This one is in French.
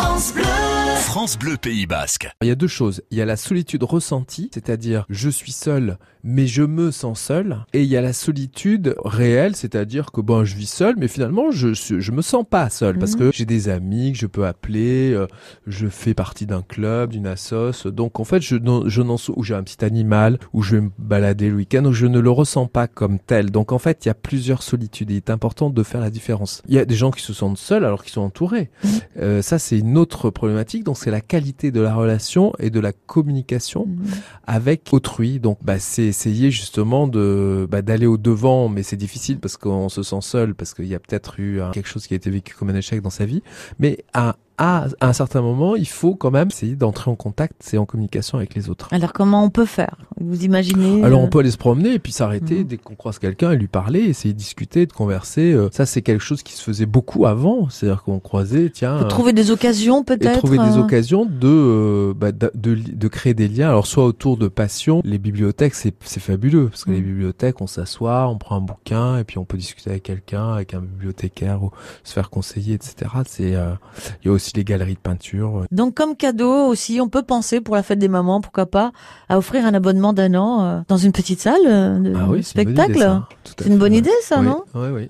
France Bleu. France Bleu Pays Basque. Il y a deux choses. Il y a la solitude ressentie, c'est-à-dire je suis seul, mais je me sens seul. Et il y a la solitude réelle, c'est-à-dire que bon, je vis seul, mais finalement je je me sens pas seul parce que j'ai des amis que je peux appeler, euh, je fais partie d'un club, d'une assoce. Donc en fait, je je n'en ou j'ai un petit animal, ou je vais me balader le week-end, où je ne le ressens pas comme tel. Donc en fait, il y a plusieurs solitudes. Il est important de faire la différence. Il y a des gens qui se sentent seuls alors qu'ils sont entourés. Euh, ça, c'est une autre problématique. Donc, c'est la qualité de la relation et de la communication mhm. avec autrui. Donc, bah, c'est essayer justement de bah, d'aller au devant, mais c'est difficile parce qu'on se sent seul, parce qu'il y a peut-être eu quelque chose qui a été vécu comme un échec dans sa vie. Mais à à, un certain moment, il faut quand même essayer d'entrer en contact, c'est en communication avec les autres. Alors comment on peut faire? Vous imaginez Alors on peut aller se promener et puis s'arrêter mhm. dès qu'on croise quelqu'un et lui parler, essayer de discuter, de converser. Euh, ça c'est quelque chose qui se faisait beaucoup avant, c'est-à-dire qu'on croisait, tiens. trouver des occasions peut-être. Trouver des euh occasions de, euh, bah, de, de, créer des liens. Alors soit autour de passion, les bibliothèques c'est fabuleux parce que les mhm. bibliothèques on s'assoit, on prend un bouquin et puis on peut discuter avec quelqu'un, avec un bibliothécaire ou se faire conseiller, etc. C'est il y a aussi les galeries de peinture. Donc comme cadeau aussi, on peut penser pour la fête des mamans, pourquoi pas, à offrir un abonnement d'un an euh, dans une petite salle euh, de ah spectacle. C'est une bonne idée ça, non? Oui, oui.